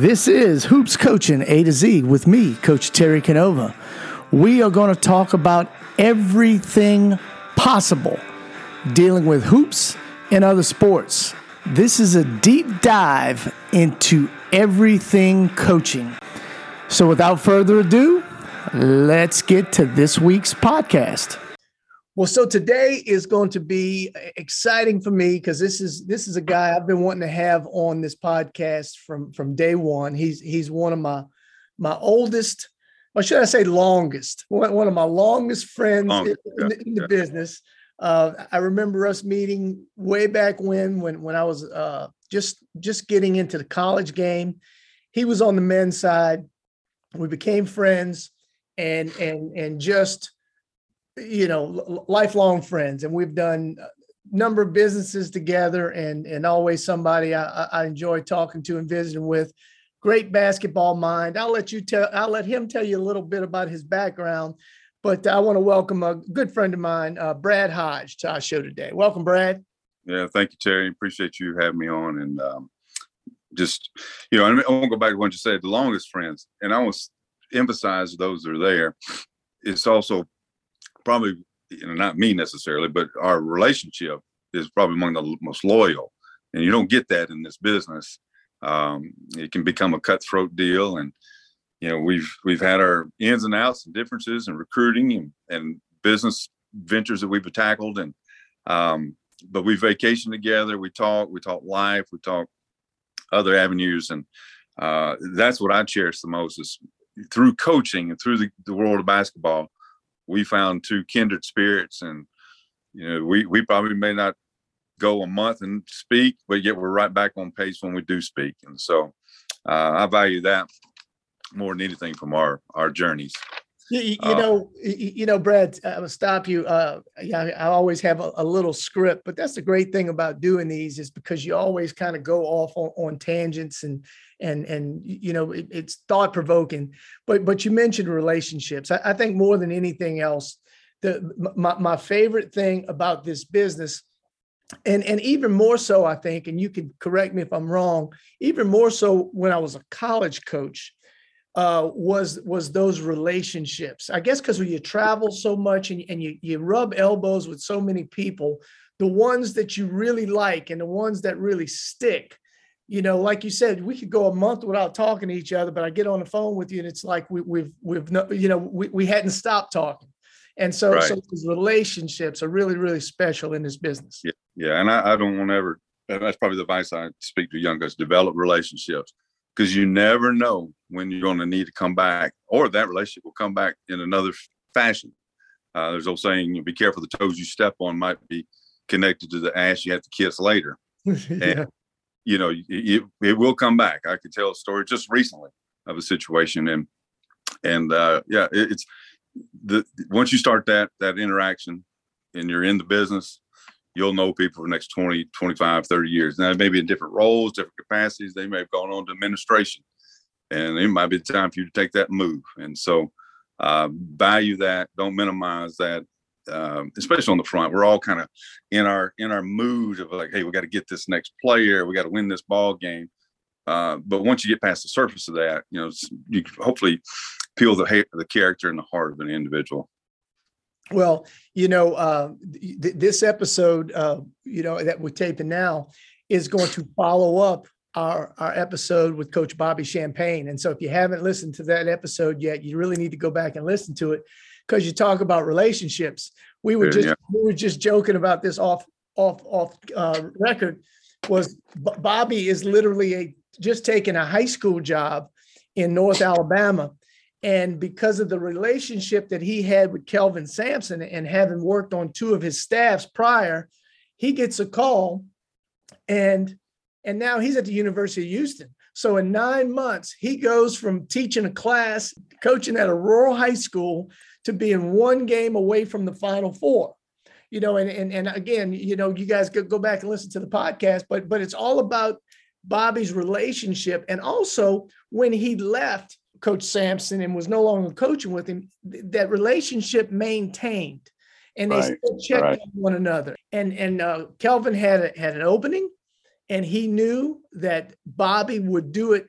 This is Hoops Coaching A to Z with me, Coach Terry Canova. We are going to talk about everything possible dealing with hoops and other sports. This is a deep dive into everything coaching. So, without further ado, let's get to this week's podcast. Well, so today is going to be exciting for me because this is this is a guy I've been wanting to have on this podcast from from day one. He's he's one of my my oldest, or should I say longest, one, one of my longest friends Long, in, yeah, in, the yeah. business. Uh, I remember us meeting way back when when when I was uh, just just getting into the college game. He was on the men's side. We became friends, and and and just you know, lifelong friends, and we've done a number of businesses together, and and always somebody I, I enjoy talking to and visiting with. Great basketball mind. I'll let you tell. I'll let him tell you a little bit about his background, but I want to welcome a good friend of mine, uh, Brad Hodge, to our show today. Welcome, Brad. Yeah, thank you, Terry. Appreciate you having me on, and um, just you know, I want to go back to what you said. The longest friends, and I want to emphasize those that are there. It's also probably you know not me necessarily, but our relationship is probably among the most loyal, and you don't get that in this business. Um, it can become a cutthroat deal, and you know we've we've had our ins and outs and differences and recruiting and, and business ventures that we've tackled, and um, but we vacation together, we talk, we talk life, we talk other avenues, and uh, that's what I cherish the most is through coaching and through the, the world of basketball we found two kindred spirits and you know we we probably may not go a month and speak but yet we're right back on pace when we do speak and so uh, i value that more than anything from our our journeys you, you uh, know, you know, Brad. I will stop you. Uh, yeah, I always have a, a, little script, but that's the great thing about doing these is because you always kind of go off on, on, tangents and and and you know it, it's thought provoking. But but you mentioned relationships. I, I, think more than anything else, the my, my favorite thing about this business and and even more so i think and you can correct me if i'm wrong even more so when i was a college coach uh, was was those relationships. I guess because when you travel so much and, and you you rub elbows with so many people, the ones that you really like and the ones that really stick. You know, like you said, we could go a month without talking to each other, but I get on the phone with you and it's like we, we've we've no, you know we, we hadn't stopped talking. And so, right. so these relationships are really, really special in this business. Yeah, yeah. And I, I don't want to ever. That's probably the advice I speak to young guys: develop relationships because you never know when you're going to need to come back or that relationship will come back in another fashion. Uh, there's old saying, be careful the toes you step on might be connected to the ass you have to kiss later. yeah. And, you know, it, it will come back. I could tell a story just recently of a situation and, and uh, yeah, it, it's the, once you start that, that interaction and you're in the business, you'll know people for the next 20, 25, 30 years. Now, maybe in different roles, different capacities. They may have gone on to administration, and it might be time for you to take that move. And so, uh, value that. Don't minimize that. Um, especially on the front, we're all kind of in our in our mood of like, hey, we got to get this next player, we got to win this ball game. Uh, but once you get past the surface of that, you know, you hopefully peel the the character and the heart of an individual. Well, you know, uh, th- this episode, uh, you know, that we're taping now is going to follow up our, our episode with Coach Bobby Champagne. And so if you haven't listened to that episode yet, you really need to go back and listen to it because you talk about relationships. We were just yeah. we were just joking about this off off off uh, record. Was Bobby is literally a just taking a high school job in North Alabama and because of the relationship that he had with Kelvin Sampson and having worked on two of his staffs prior, he gets a call and and now he's at the University of Houston. So in nine months, he goes from teaching a class, coaching at a rural high school, to being one game away from the Final Four. You know, and and, and again, you know, you guys go, go back and listen to the podcast, but but it's all about Bobby's relationship. And also when he left, Coach Sampson and was no longer coaching with him, that relationship maintained, and they right. still checked right. on one another. And and uh, Kelvin had a, had an opening, and he knew that Bobby would do it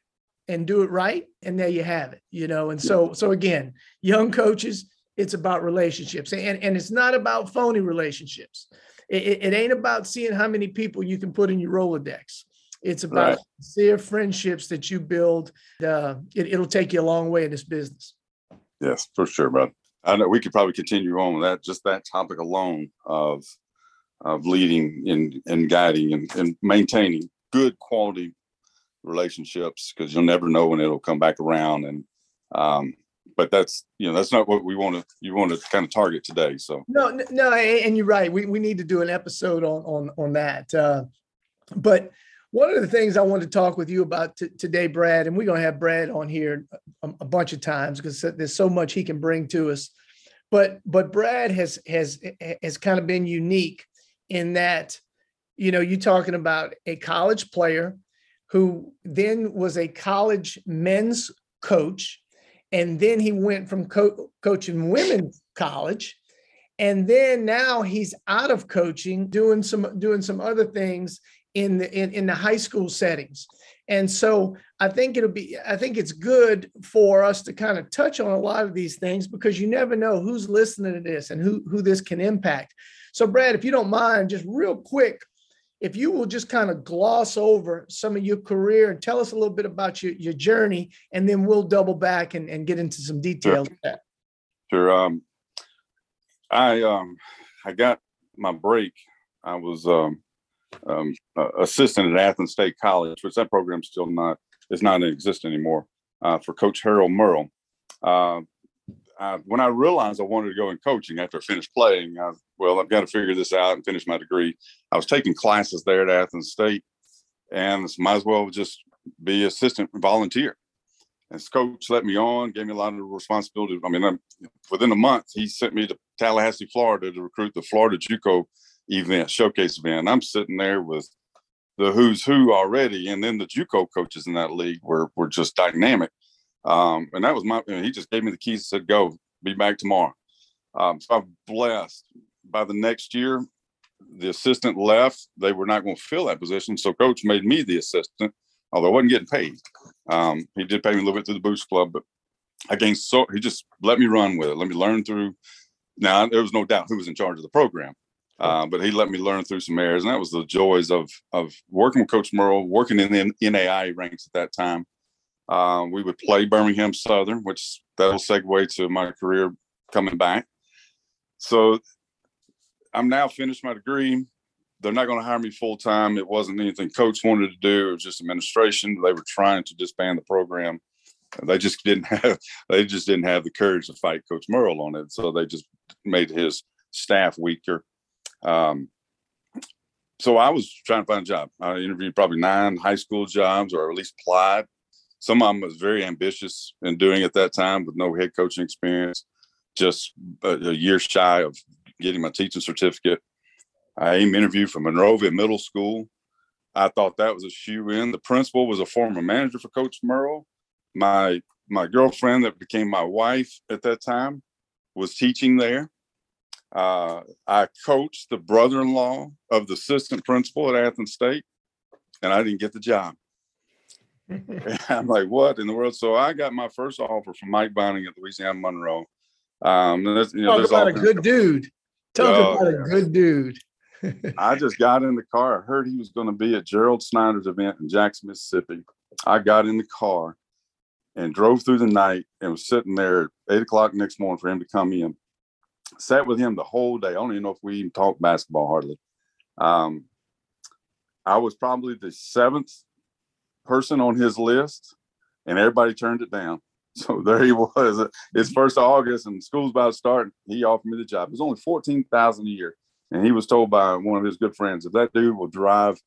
and do it right. And there you have it, you know. And so, so again, young coaches, it's about relationships, and and it's not about phony relationships. It, it ain't about seeing how many people you can put in your Rolodex. It's about right. sincere friendships that you build. Uh, it, will take you a long way in this business. Yes, for sure, bro. I know we could probably continue on with that. Just that topic alone of of leading and, and guiding and, and maintaining good quality relationships because you'll never know when it'll come back around and um, but that's you know that's not what we want to you want to kind of target today so no no and you're right we, we need to do an episode on on on that uh, but one of the things I want to talk with you about t- today, Brad, and we're going to have Brad on here a, a bunch of times because there's so much he can bring to us. But but Brad has has has kind of been unique in that, you know, you're talking about a college player who then was a college men's coach, and then he went from co- coaching women's college. And then now he's out of coaching doing some doing some other things in the in, in the high school settings. And so i think it'll be i think it's good for us to kind of touch on a lot of these things because you never know who's listening to this and who who this can impact. So brad if you don't mind just real quick if you will just kind of gloss over some of your career and tell us a little bit about your, your journey and then we'll double back and, and get into some details sure. sure um i um i got my break i was um um, assistant at Athens State College, which that program's still not is not in existence anymore. Uh, for Coach Harold Merle. Uh, I, when I realized I wanted to go in coaching after I finished playing, I, well, I've got to figure this out and finish my degree. I was taking classes there at Athens State, and might as well just be assistant volunteer. And coach let me on, gave me a lot of responsibility. I mean, I'm, within a month, he sent me to Tallahassee, Florida, to recruit the Florida JUCO event, showcase event. I'm sitting there with the who's who already, and then the JUCO coaches in that league were were just dynamic. Um, and that was my. You know, he just gave me the keys and said, "Go, be back tomorrow." Um, so I'm blessed. By the next year, the assistant left. They were not going to fill that position, so coach made me the assistant, although I wasn't getting paid. Um, he did pay me a little bit through the Boost Club, but I gained so he just let me run with it, let me learn through. Now there was no doubt who was in charge of the program, uh, but he let me learn through some errors, and that was the joys of of working with Coach Merle, working in the NAI ranks at that time. Uh, we would play Birmingham Southern, which that'll segue to my career coming back. So I'm now finished my degree. They're not going to hire me full time. It wasn't anything coach wanted to do. It was just administration. They were trying to disband the program. They just didn't have. They just didn't have the courage to fight Coach Merle on it. So they just made his staff weaker. Um, so I was trying to find a job. I interviewed probably nine high school jobs, or at least applied. Some of them was very ambitious in doing at that time with no head coaching experience, just a, a year shy of getting my teaching certificate. I interviewed for Monrovia Middle School. I thought that was a shoe in. The principal was a former manager for Coach Merle. My my girlfriend that became my wife at that time was teaching there. Uh, I coached the brother-in-law of the assistant principal at Athens State, and I didn't get the job. I'm like, what in the world? So I got my first offer from Mike Vining at Louisiana Monroe. Um, you know, Talk about a good dude. Talk oh, about a good dude. I just got in the car. I heard he was going to be at Gerald Snyder's event in Jackson, Mississippi. I got in the car and drove through the night and was sitting there at eight o'clock next morning for him to come in sat with him the whole day. I don't even know if we even talked basketball hardly. Um, I was probably the seventh person on his list, and everybody turned it down. So there he was. It's first of August, and school's about to start. He offered me the job. It was only fourteen thousand a year, and he was told by one of his good friends, if that dude will drive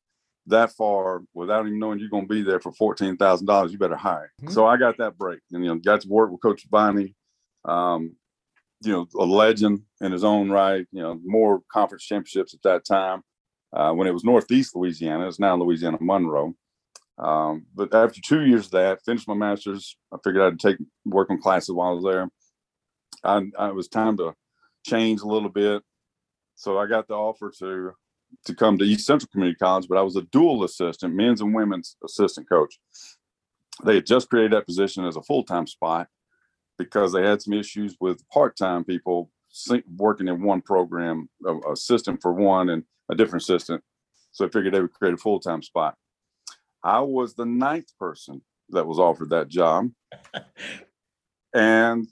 that far without even knowing you're going to be there for fourteen thousand dollars, you better hire. Mm-hmm. So I got that break, and you know, got to work with Coach Vining. Um, you know, a legend in his own right. You know, more conference championships at that time. Uh, when it was Northeast Louisiana, it's now Louisiana Monroe. Um, but after two years of that, finished my master's. I figured I'd take work on classes while I was there. I, I, it was time to change a little bit, so I got the offer to to come to East Central Community College, but I was a dual assistant, men's and women's assistant coach. They had just created that position as a full time spot because they had some issues with part time people working in one program, assistant for one and a different assistant. So I figured they would create a full time spot. I was the ninth person that was offered that job. and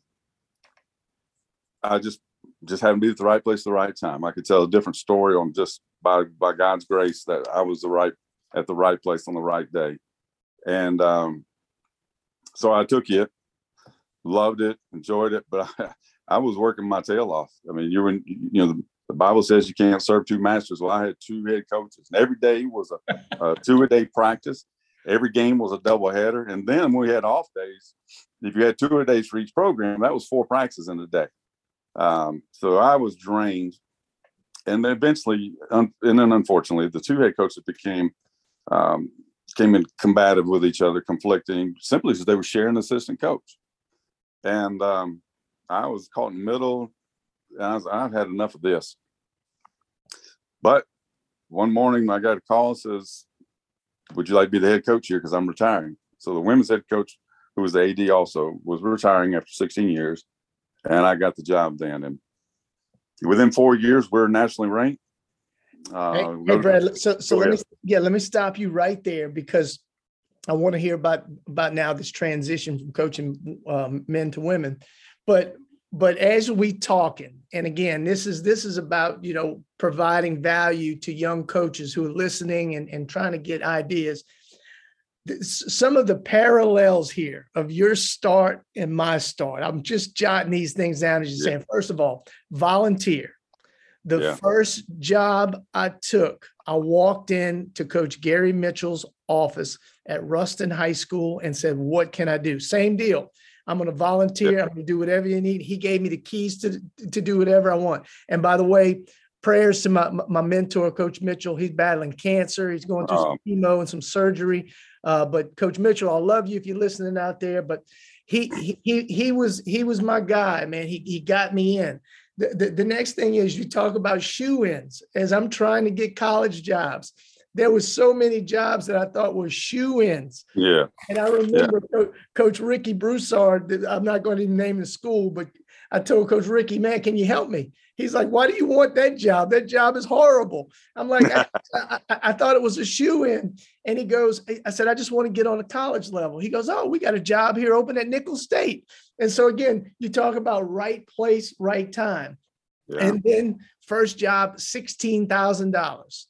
I just just happened to be at the right place at the right time. I could tell a different story on just by by God's grace that I was the right at the right place on the right day. And um, so I took it, loved it, enjoyed it, but I, I was working my tail off. I mean, you were in, you know, the, the, Bible says you can't serve two masters. Well, I had two head coaches, and every day was a, a two a day practice. Every game was a double header, and then we had off days. If you had two a days for each program, that was four practices in a day. Um, so I was drained, and then eventually, un- and then unfortunately, the two head coaches became um, came in combative with each other, conflicting simply because they were sharing assistant coach. And um, I was caught in the middle. And I was, I've had enough of this. But one morning, I got a call and says, "Would you like to be the head coach here? Because I'm retiring." So the women's head coach, who was the AD, also was retiring after 16 years, and I got the job then. And within four years, we're nationally ranked. Uh, hey, hey Brad, so so let me yeah let me stop you right there because I want to hear about about now this transition from coaching um, men to women, but but as we talking and again this is this is about you know providing value to young coaches who are listening and, and trying to get ideas some of the parallels here of your start and my start i'm just jotting these things down as you're yeah. saying first of all volunteer the yeah. first job I took, I walked in to Coach Gary Mitchell's office at Ruston High School and said, What can I do? Same deal. I'm going to volunteer. I'm going to do whatever you need. He gave me the keys to, to do whatever I want. And by the way, prayers to my, my mentor, Coach Mitchell. He's battling cancer. He's going through some chemo and some surgery. Uh, but Coach Mitchell, I love you if you're listening out there. But he he he was he was my guy, man. He he got me in the, the, the next thing is you talk about shoe ins as I'm trying to get college jobs. There was so many jobs that I thought were shoe ins. Yeah. And I remember yeah. Co- Coach Ricky Broussard, I'm not going to name the school, but I told Coach Ricky, man, can you help me? He's like, why do you want that job? That job is horrible. I'm like, I, I, I, thought it was a shoe in. And he goes, I said, I just want to get on a college level. He goes, oh, we got a job here open at Nicholls State. And so again, you talk about right place, right time. Yeah. And then first job, $16,000.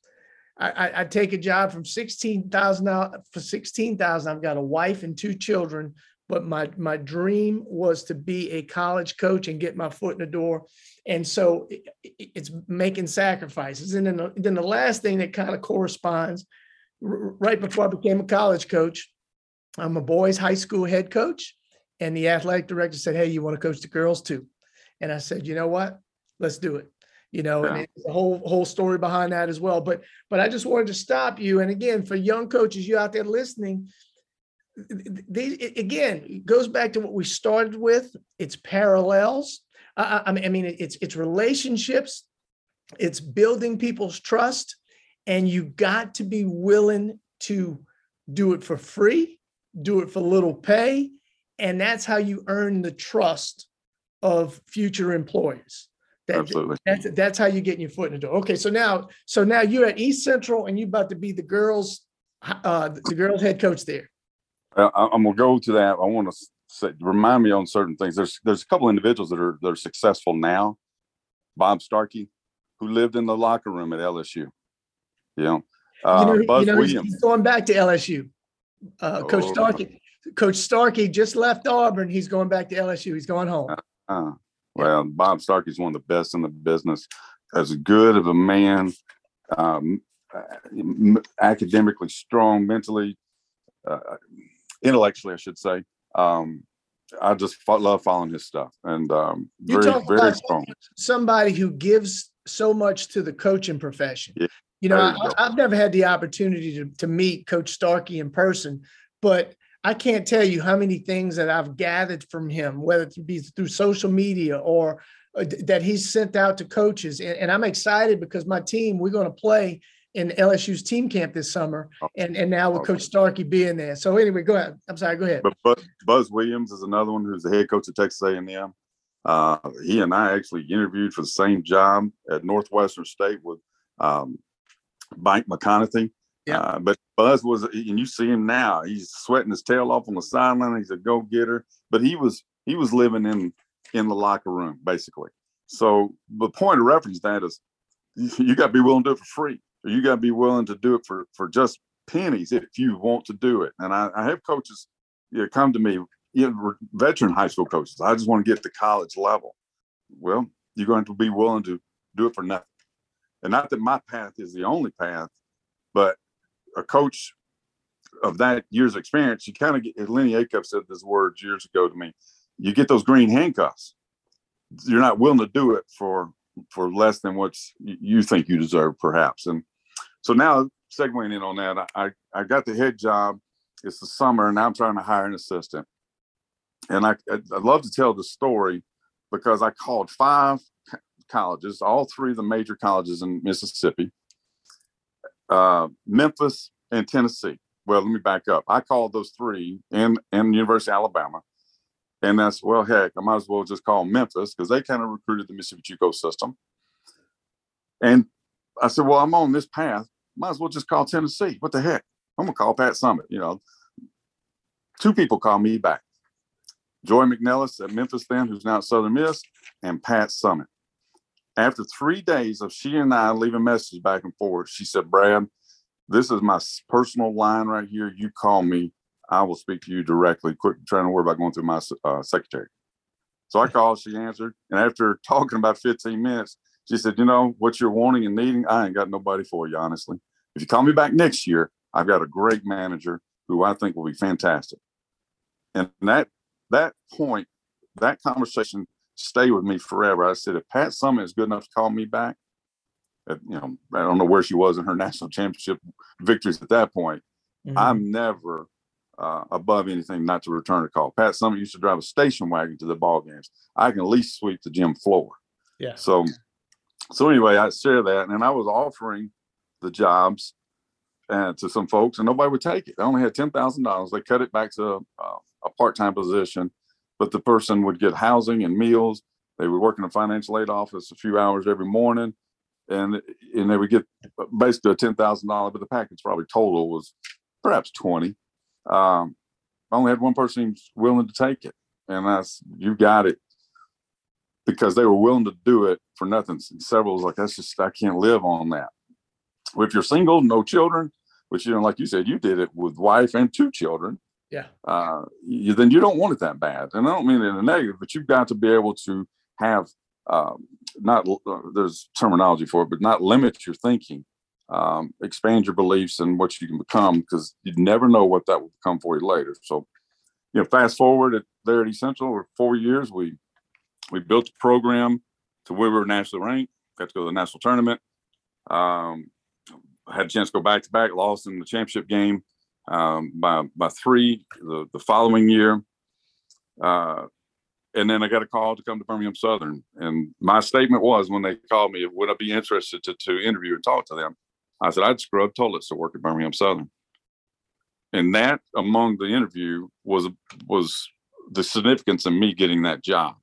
I, I, take a job from sixteen thousand dollars for sixteen thousand. I've got a wife and two children, but my my dream was to be a college coach and get my foot in the door. And so it, it's making sacrifices. And then the, then the last thing that kind of corresponds, right before I became a college coach, I'm a boys' high school head coach, and the athletic director said, "Hey, you want to coach the girls too?" And I said, "You know what? Let's do it." You know, yeah. and the whole whole story behind that as well. But but I just wanted to stop you. And again, for young coaches, you out there listening, these again it goes back to what we started with. It's parallels. I, I mean, it's it's relationships. It's building people's trust, and you got to be willing to do it for free, do it for little pay, and that's how you earn the trust of future employers. That, Absolutely. That's that's how you get your foot in the door. Okay, so now so now you're at East Central and you're about to be the girls uh the girls head coach there. I, am gonna go to that. I want to say, remind me on certain things. There's there's a couple individuals that are that are successful now. Bob Starkey, who lived in the locker room at LSU. Yeah. uh, you know, Buzz you know, Williams. He's going back to LSU. Uh, Coach oh. Starkey. Coach Starkey just left Auburn. He's going back to LSU. He's going home. Uh, well, Bob Starkey is one of the best in the business. As good of a man, um, academically strong, mentally, uh, intellectually, I should say. Um, I just love following his stuff, and um, very, very strong. Somebody who gives so much to the coaching profession. Yeah, you know, I, have never had the opportunity to, to meet Coach Starkey in person, but I can't tell you how many things that I've gathered from him, whether it be through social media or uh, that he's sent out to coaches. And, and I'm excited because my team, we're going to play in LSU's team camp this summer, oh, and and now with okay. Coach Starkey being there. So anyway, go ahead. I'm sorry. Go ahead. But Buzz Williams is another one who's the head coach of Texas A&M. Uh, he and I actually interviewed for the same job at Northwestern State with um, Mike McConathy. Yeah. Uh, but Buzz was, and you see him now. He's sweating his tail off on the sideline. He's a go getter. But he was he was living in in the locker room basically. So the point of reference that is, you, you got to be willing to do it for free. Or you got to be willing to do it for for just pennies if you want to do it. And I, I have coaches you know, come to me you know, veteran high school coaches. I just want to get to college level. Well, you're going to be willing to do it for nothing. And not that my path is the only path, but a coach of that year's experience, you kind of get, Lennie Acuff said this words years ago to me, you get those green handcuffs. You're not willing to do it for for less than what you think you deserve, perhaps. And so now, segueing in on that, I, I got the head job. It's the summer, and I'm trying to hire an assistant and I, I love to tell the story because I called five colleges, all three of the major colleges in Mississippi, uh, Memphis, and Tennessee. Well, let me back up. I called those three and and University of Alabama, and that's well, heck, I might as well just call Memphis because they kind of recruited the Mississippi JUCO system. And I said, well, I'm on this path. Might as well just call Tennessee. What the heck? I'm gonna call Pat Summitt. You know, two people call me back. Joy McNelis at Memphis then, who's now at Southern Miss, and Pat Summitt. After three days of she and I leaving messages back and forth, she said, Brad, this is my personal line right here. You call me. I will speak to you directly. Quit trying to worry about going through my uh, secretary. So I called, she answered. And after talking about 15 minutes, she said, You know, what you're wanting and needing, I ain't got nobody for you, honestly. If you call me back next year, I've got a great manager who I think will be fantastic. And that that point, that conversation stayed with me forever. I said, if Pat Summitt is good enough to call me back, you know, I don't know where she was in her national championship victories at that point. Mm-hmm. I'm never uh, above anything not to return a call. Pat Summitt used to drive a station wagon to the ball games. I can at least sweep the gym floor. Yeah. So, so anyway, I share that, and I was offering the jobs uh, to some folks, and nobody would take it. I only had ten thousand dollars. They cut it back to uh, a part-time position, but the person would get housing and meals. They would work in a financial aid office a few hours every morning, and and they would get basically a ten thousand dollar, but the package probably total was perhaps twenty. Um, I only had one person willing to take it, and that's you got it because they were willing to do it for nothing. Several was like, that's just I can't live on that. If you're single, no children, which you know, like you said, you did it with wife and two children yeah. Uh, you, then you don't want it that bad. And i don't mean it in a negative but you've got to be able to have um, not uh, there's terminology for it but not limit your thinking um, expand your beliefs and what you can become because you never know what that will become for you later. So you know fast forward at there at for four years we we built a program to where we were nationally ranked got to go to the national tournament um, had a chance to go back to back lost in the championship game um, by by three the, the following year. Uh, and then I got a call to come to Birmingham Southern. And my statement was when they called me, would I be interested to, to interview and talk to them? I said, I'd scrub toilets to work at Birmingham Southern. And that among the interview was was the significance of me getting that job.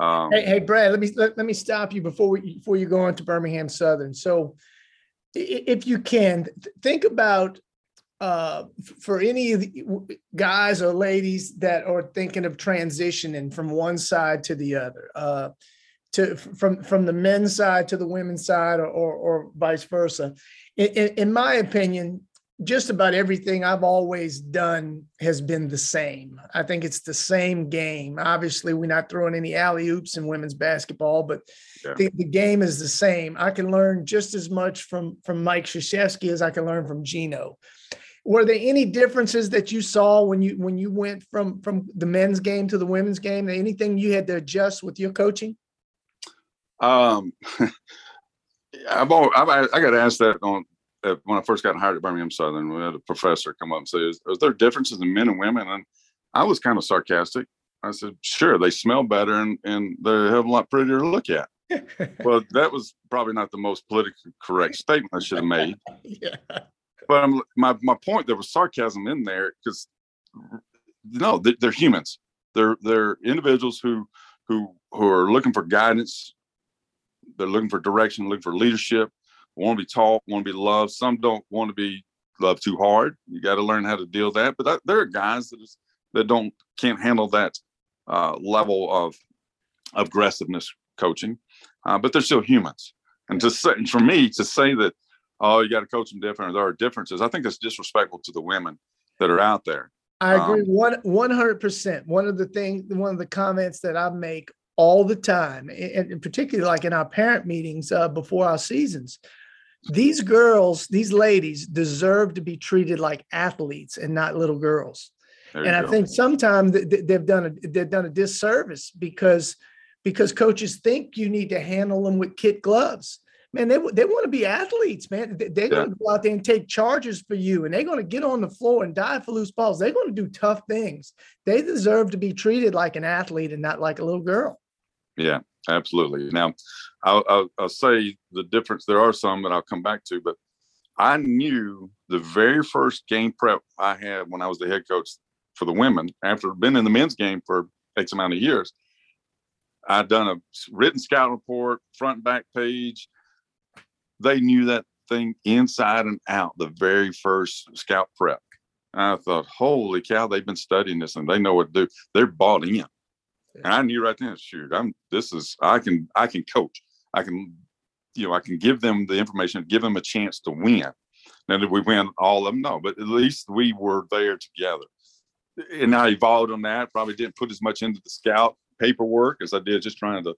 Um, hey, hey, Brad, let me let, let me stop you before we before you go on to Birmingham Southern. So, if you can think about uh, for any of the guys or ladies that are thinking of transitioning from one side to the other, uh, to from from the men's side to the women's side, or or, or vice versa. In, in, my opinion, just about everything I've always done has been the same. I think it's the same game. Obviously, we're not throwing any alley oops in women's basketball, but yeah. the, the, game is the same. I can learn just as much from from Mike Krzyzewski as I can learn from Gino were there any differences that you saw when you when you went from from the men's game to the women's game anything you had to adjust with your coaching um I've, always, I've i got asked that on uh, when i first got hired at birmingham southern we had a professor come up and say is, is there differences in men and women and i was kind of sarcastic I said, sure, they smell better and, and they're a hell of a lot prettier to look at. well, that was probably not the most politically correct statement I should have made. yeah. But I'm, my, my point, there was sarcasm in there because no, they're, they're humans. They're, they're individuals who, who, who are looking for guidance. They're looking for direction, looking for leadership, want to be taught, want to be loved. Some don't want to be loved too hard. You got to learn how to deal with that. But that, there are guys that, is, that don't, can't handle that uh, level of aggressiveness coaching, uh, but they're still humans. And to say, for me to say that, oh, you got to coach them different, there are differences, I think that's disrespectful to the women that are out there. I agree um, one one hundred percent. One of the things, one of the comments that I make all the time, and particularly like in our parent meetings uh, before our seasons, these girls, these ladies deserve to be treated like athletes and not little girls and I think sometimes they've done a they've done a disservice because because coaches think you need to handle them with kit gloves. Man, they, they want to be athletes, man. They're yeah. going to go out there and take charges for you, and they're going to get on the floor and die for loose balls. They're going to do tough things. They deserve to be treated like an athlete and not like a little girl. Yeah, absolutely. Now, I'll, I'll, I'll say the difference. There are some that I'll come back to, but I knew the very first game prep I had when I was the head coach for the women after been in the men's game for X amount of years. I'd done a written scout report, front and back page. They knew that thing inside and out the very first scout prep. And I thought, holy cow, they've been studying this and they know what to do. They're bought in. And I knew right then, shoot, I'm this is I can I can coach. I can, you know, I can give them the information, give them a chance to win. Now did we win all of them? No, but at least we were there together and I evolved on that. Probably didn't put as much into the scout paperwork as I did just trying to,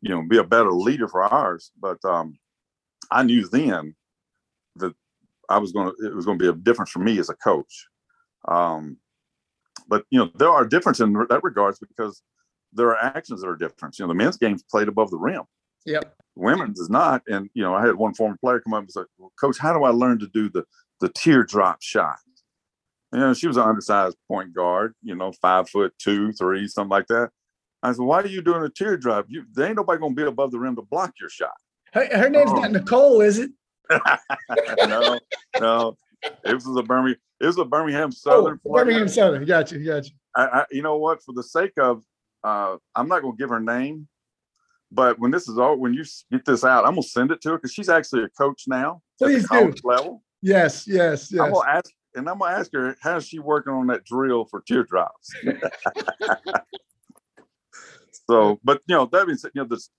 you know, be a better leader for ours. But um, I knew then that I was going to, it was going to be a difference for me as a coach. Um, but you know, there are differences in that regards because there are actions that are different. You know, the men's game's played above the rim. Yep. Women's is not. And you know, I had one former player come up and say, well, "Coach, how do I learn to do the the teardrop shot?" you know, she was an undersized point guard, you know, five foot two, three, something like that. I said, why are you doing a teardrop? You, there ain't nobody going to be above the rim to block your shot. Her, her name's not Nicole, is it? no, no. It was a Birmingham. It was a Birmingham Southern. Oh, Birmingham Southern. Gotcha, gotcha. I, I, you know what? For the sake of, uh, I'm not going to give her name, but when this is all, when you get this out, I'm going to send it to her because she's actually a coach now Please at the college do. level. Yes, yes, yes. I'm going to ask and I'm gonna ask her how's she working on that drill for teardrops. so, but you know that means you know this.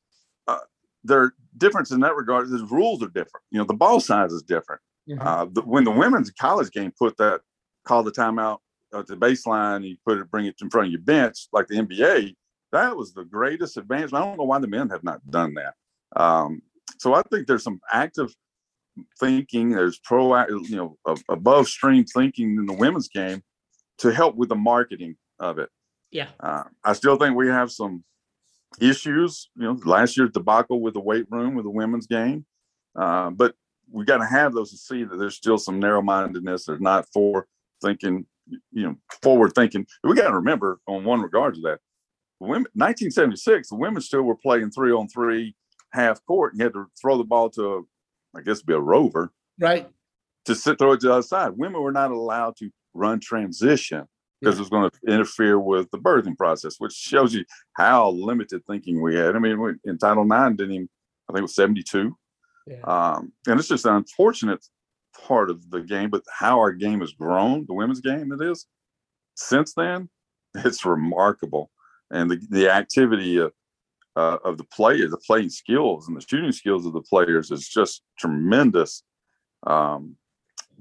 Are difference in that regard. The rules are different. You know, the ball size is different. Mm-hmm. Uh, the, when the women's college game put that call the timeout at the baseline, you put it, bring it in front of your bench like the NBA. That was the greatest advancement. I don't know why the men have not done that. Um, so I think there's some active thinking, there's proactive, you know, above stream thinking in the women's game to help with the marketing of it. Yeah. Uh, I still think we have some issues. You know, last year's debacle with the weight room with the women's game, uh, but we got to have those to see that there's still some narrow mindedness. There's not for thinking, you know, forward thinking. We got to remember on one regard to that. Women, 1976, the women still were playing three on three half court. And you had to throw the ball to I guess be a rover, right? To sit throw it to the other side. Women were not allowed to run transition because yeah. it was going to interfere with the birthing process, which shows you how limited thinking we had. I mean, in Title IX, didn't even, I think it was 72. Yeah. Um, and it's just an unfortunate part of the game, but how our game has grown, the women's game it is, since then, it's remarkable. And the, the activity of uh, of the players, the playing skills and the shooting skills of the players is just tremendous. Um,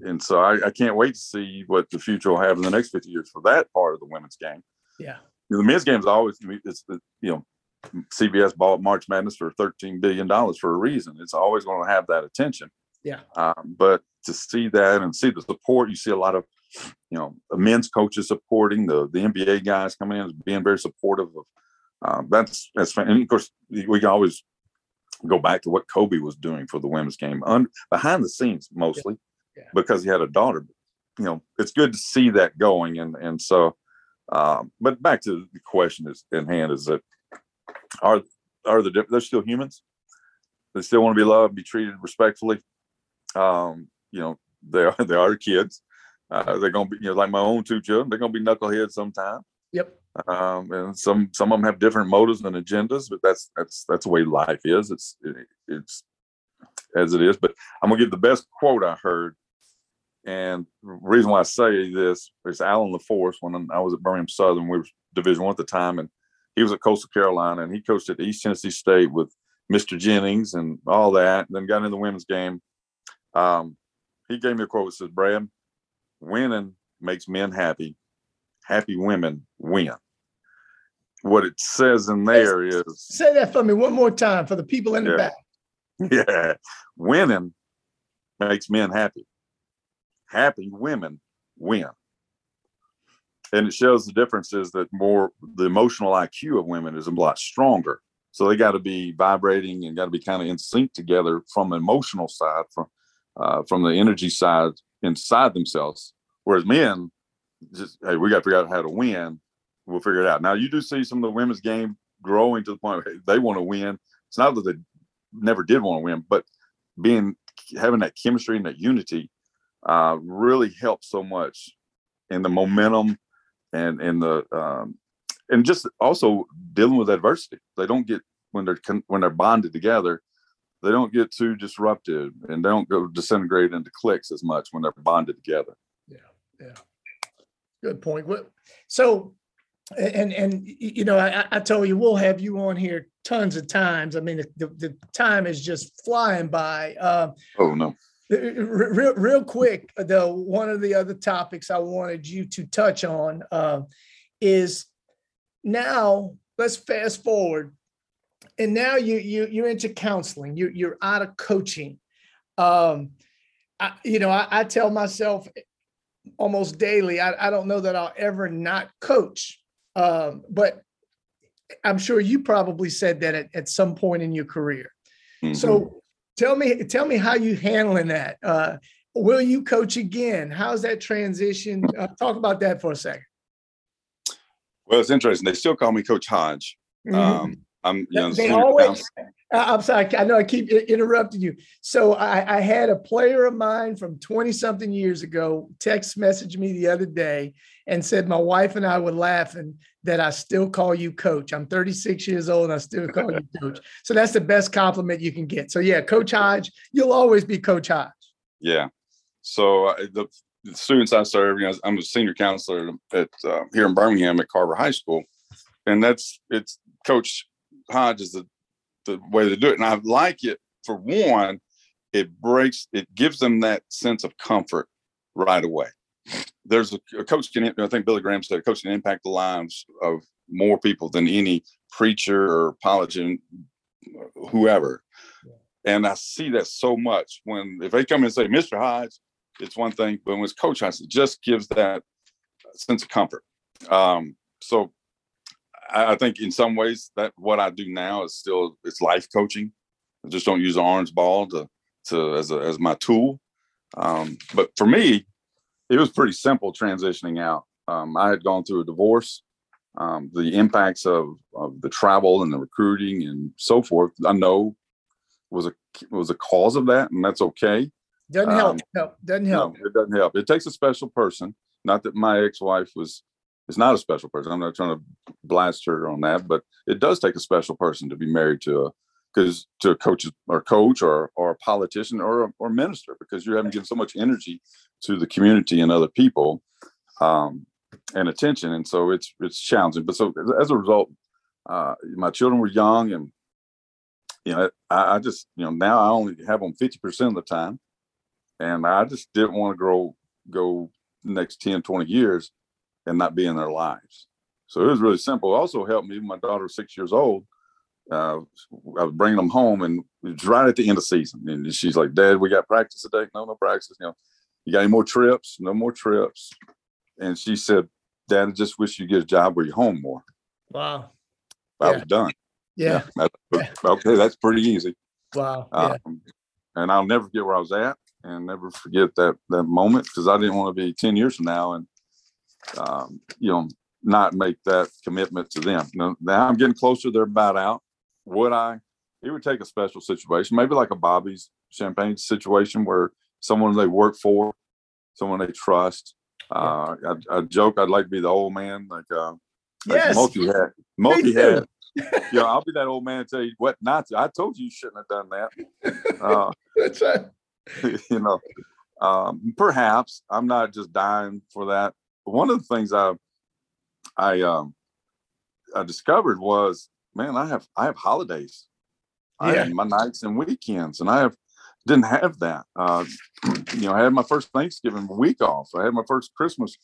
and so I, I, can't wait to see what the future will have in the next 50 years for that part of the women's game. Yeah. You know, the men's game is always, it's the, you know, CBS bought March Madness for $13 billion for a reason. It's always going to have that attention. Yeah. Um, but to see that and see the support, you see a lot of, you know, men's coaches supporting the, the NBA guys coming in, being very supportive of, um, that's that's and of course we can always go back to what Kobe was doing for the women's game behind the scenes mostly yeah. Yeah. because he had a daughter. You know, it's good to see that going, and and so Um, but back to the question is in hand is that are are the they're still humans? They still want to be loved, be treated respectfully. Um, you know, they are they are kids. Uh, they're gonna be you know like my own two children. They're gonna be knuckleheads sometime. Yep. Um, and some some of them have different motives and agendas, but that's that's that's the way life is. It's it, it's as it is. But I'm gonna give the best quote I heard and the reason why I say this is Alan LaForce. When I was at Birmingham Southern, we were Division One at the time, and he was at Coastal Carolina, and he coached at East Tennessee State with Mr. Jennings and all that. And then got into the women's game. Um, he gave me a quote that says, "Brad, winning makes men happy. Happy women win." What it says in there is say that for me one more time for the people in the back. yeah, winning makes men happy. Happy women win. And it shows the difference is that more the emotional IQ of women is a lot stronger. So they got to be vibrating and got to be kind of in sync together from the emotional side, from uh, from the energy side inside themselves. Whereas men, just hey, we got to figure out how to win. We'll figure it out. Now you do see some of the women's game growing to the point where they want to win. It's not that they never did want to win, but being having that chemistry and that unity uh, really helps so much in the momentum and in the um, and just also dealing with adversity. They don't get when they're con- when they're bonded together. They don't get too disrupted and they don't go disintegrate into cliques as much when they're bonded together. Yeah, yeah, good point. So, and and you know, I, I- told you we'll have you on here tons of times. I mean, the, the, the time is just flying by. Um, Oh no, Uh, Real, real quick, though, one of the other topics I wanted you to touch on uh, is now. Let's fast forward, and now you you you're into counseling. You you're out of coaching. Um, I, you know, I, I tell myself almost daily. I, I don't know that I'll ever not coach, um, but I'm sure you probably said that at, at some point in your career. Mhm. So tell me, tell me how you handling that. Uh, will you coach again? How's that transition? Uh, talk about that for a second. well, it's interesting. They still call me Coach Hodge. Um, I'm you know, Mm-hmm. they always. counselor. I'm sorry. I know I keep interrupting you. So I, I had a player of mine from 20 something years ago text message me the other day and said my wife and I were laughing that I still call you coach. I'm 36 years old and I still call you coach. So that's the best compliment you can get. So yeah, Coach Hodge, you'll always be Coach Hodge. Yeah. So uh, the, the students I serve, you know, I'm a senior counselor at uh, here in Birmingham at Carver High School, and that's it's Coach Hodge is the the way to do it, and I like it for one. It breaks, it gives them that sense of comfort right away. There's a, a coach can, I think Billy Graham said, a coach can impact the lives of more people than any preacher or politician, whoever. And I see that so much when if they come and say, Mr. Hodge, it's one thing, but when it's Coach Hodge, it just gives that sense of comfort. Um, so I, I think in some ways that what I do now is still it's life coaching. I just don't use the orange ball to to as a, as my tool. Um, but for me, it was pretty simple transitioning out. Um, I had gone through a divorce. Um, the impacts of, of the travel and the recruiting and so forth, I know was a was a cause of that, and that's okay. Doesn't help. Um, No, doesn't No, help. it doesn't help. It takes a special person. Not that my ex-wife was is not a special person. I'm not trying to blast her on that, but it does take a special person to be married to a because to a coach or coach or or a politician or a, or minister because you're having to give so much energy to the community and other people um, and attention, and so it's it's challenging. But so as a result, uh, my children were young, and you know I, I just you know now I only have them fifty percent of the time and I just didn't want to grow go next 10, 20 years and not be in their lives. So it was really simple. It also helped me. My daughter was six years old. Uh, I was bringing them home, and it was right at the end of season. And she's like, "Dad, we got practice today." No, no practice. You know, you got any more trips? No more trips. And she said, "Dad, I just wish you get a job where you're home more." Wow. I Yeah. was done. Yeah. That's- okay, that's pretty easy. Wow. Yeah. Um, and I'll never forget where I was at and never forget that that moment because I didn't want to be 10 years from now and um, you know not make that commitment to them. Now, now I'm getting closer. They're about out. Would I? It would take a special situation, maybe like a Bobby's champagne situation where someone they work for, someone they trust. Uh, I, I, joke I'd like to be the old man, like uh, yes. multi head, multi you know, I'll be that old man and tell you what not to. I told you you shouldn't have done that. Uh, That's right. you know, um, perhaps I'm not just dying for that. But one of the things I I um I discovered was, man, I have I have holidays. Yeah. I have my nights and weekends, and I have didn't have that. Uh, you know, I had my first Thanksgiving week off. I had my first Christmas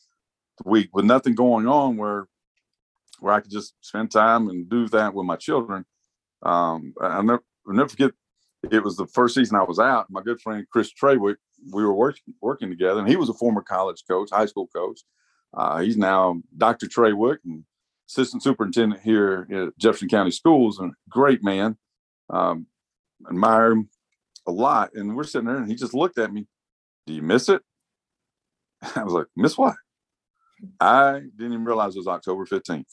week with nothing going on where where I could just spend time and do that with my children. Um, I never, I'll never forget. It was the first season I was out. My good friend Chris Treywick, we were working working together, and he was a former college coach, high school coach. Uh, he's now Dr. Treywick and assistant superintendent here at Jefferson County Schools, and great man. Um, admire him a lot. And we're sitting there, and he just looked at me. Do you miss it? I was like, miss what? I didn't even realize it was October 15th.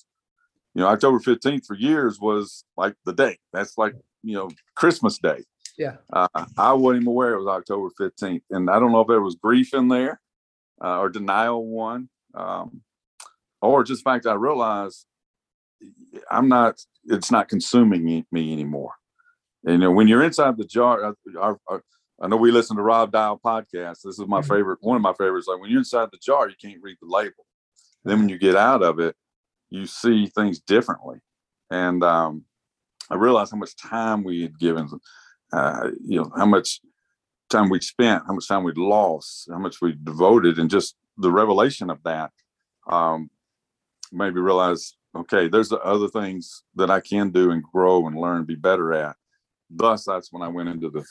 You know, October 15th for years was like the day. That's like, you know, Christmas Day. Yeah. Uh, I wasn't even aware it was October 15th. And I don't know if there was grief in there uh, or denial one, um, or just the fact I realized I'm not, it's not consuming me anymore. And, you know, when you're inside the jar, our, our, I know we listen to Rob Dial podcast. This is my mm-hmm. favorite, one of my favorites. Like when you're inside the jar, you can't read the label. Then when you get out of it, you see things differently. And um, I realized how much time we had given, uh, you know, how much time we spent, how much time we'd lost, how much we devoted, and just the revelation of that um, made me realize, okay, there's the other things that I can do and grow and learn, be better at. Thus, that's when I went into the,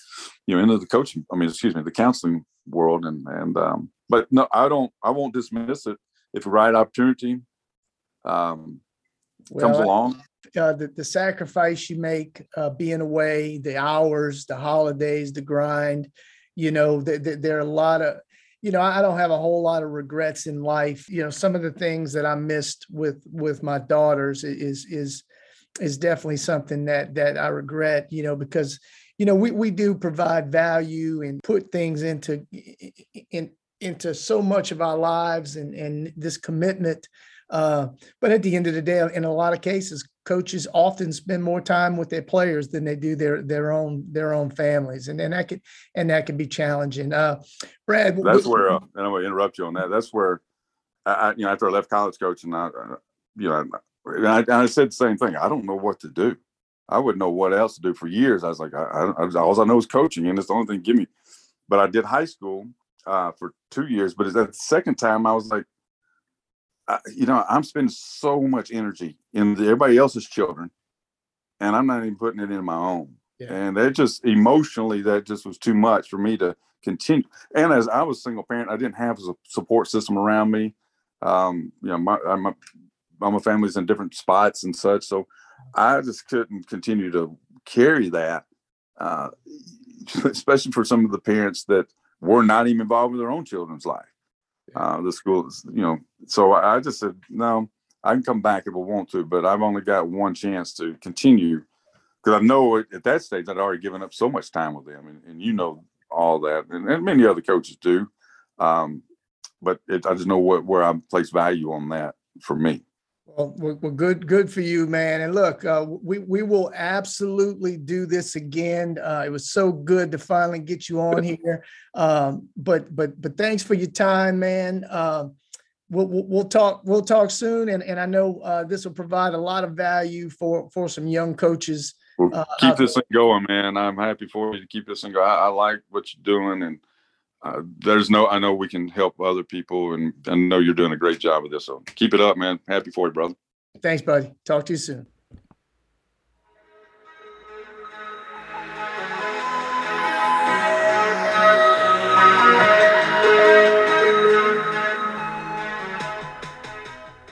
you know, into the coaching. I mean, excuse me, the counseling world, and and um, but no, I don't, I won't dismiss it if the right opportunity um, well, comes along. Uh, the, the sacrifice you make uh, being away, the hours, the holidays, the grind, you know, the, the, there are a lot of, you know, I don't have a whole lot of regrets in life. You know, some of the things that I missed with with my daughters is is is definitely something that that I regret. You know, because you know we we do provide value and put things into in into so much of our lives and and this commitment uh, but at the end of the day, in a lot of cases, coaches often spend more time with their players than they do their their own their own families, and then that could and that can be challenging. Uh, Brad, that's where uh, and I'm going to interrupt you on that. That's where I, you know after I left college coaching, I uh, you know I, I, said the same thing. I don't know what to do. I wouldn't know what else to do for years. I was like, I, I, all I know is coaching, and it's the only thing give me. But I did high school uh, for two years. But at the second time, I was like, you know, I'm spending so much energy in everybody else's children, and I'm not even putting it in my own. Yeah. And that just emotionally, that just was too much for me to continue. And as I was single parent, I didn't have a support system around me. Um, you know, my, my, my family's in different spots and such, so I just couldn't continue to carry that. Uh, especially for some of the parents that were not even involved with their own children's life uh, the schools, you know. So I just said, no, I can come back if I want to, but I've only got one chance to continue because I know at that stage I'd already given up so much time with them, and, and you know all that, and, and many other coaches do. Um, but it, I just know what where I place value on that for me. Well, well, good, good for you, man. And look, uh, we we will absolutely do this again. Uh, it was so good to finally get you on here. Um, but but but thanks for your time, man. Uh, we'll, we'll talk we'll talk soon, and and I know uh, this will provide a lot of value for for some young coaches. Uh, keep this thing going, man. I'm happy for you to keep this thing going. I, I like what you're doing, and uh, there's no, I know we can help other people, and I know you're doing a great job with this. So keep it up, man. Happy for you, brother. Thanks, buddy. Talk to you soon.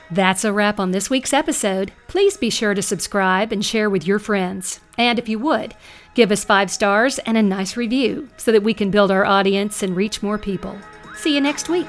That's a wrap on this week's episode. Please be sure to subscribe and share with your friends. And if you would, give us five stars and a nice review so that we can build our audience and reach more people. See you next week.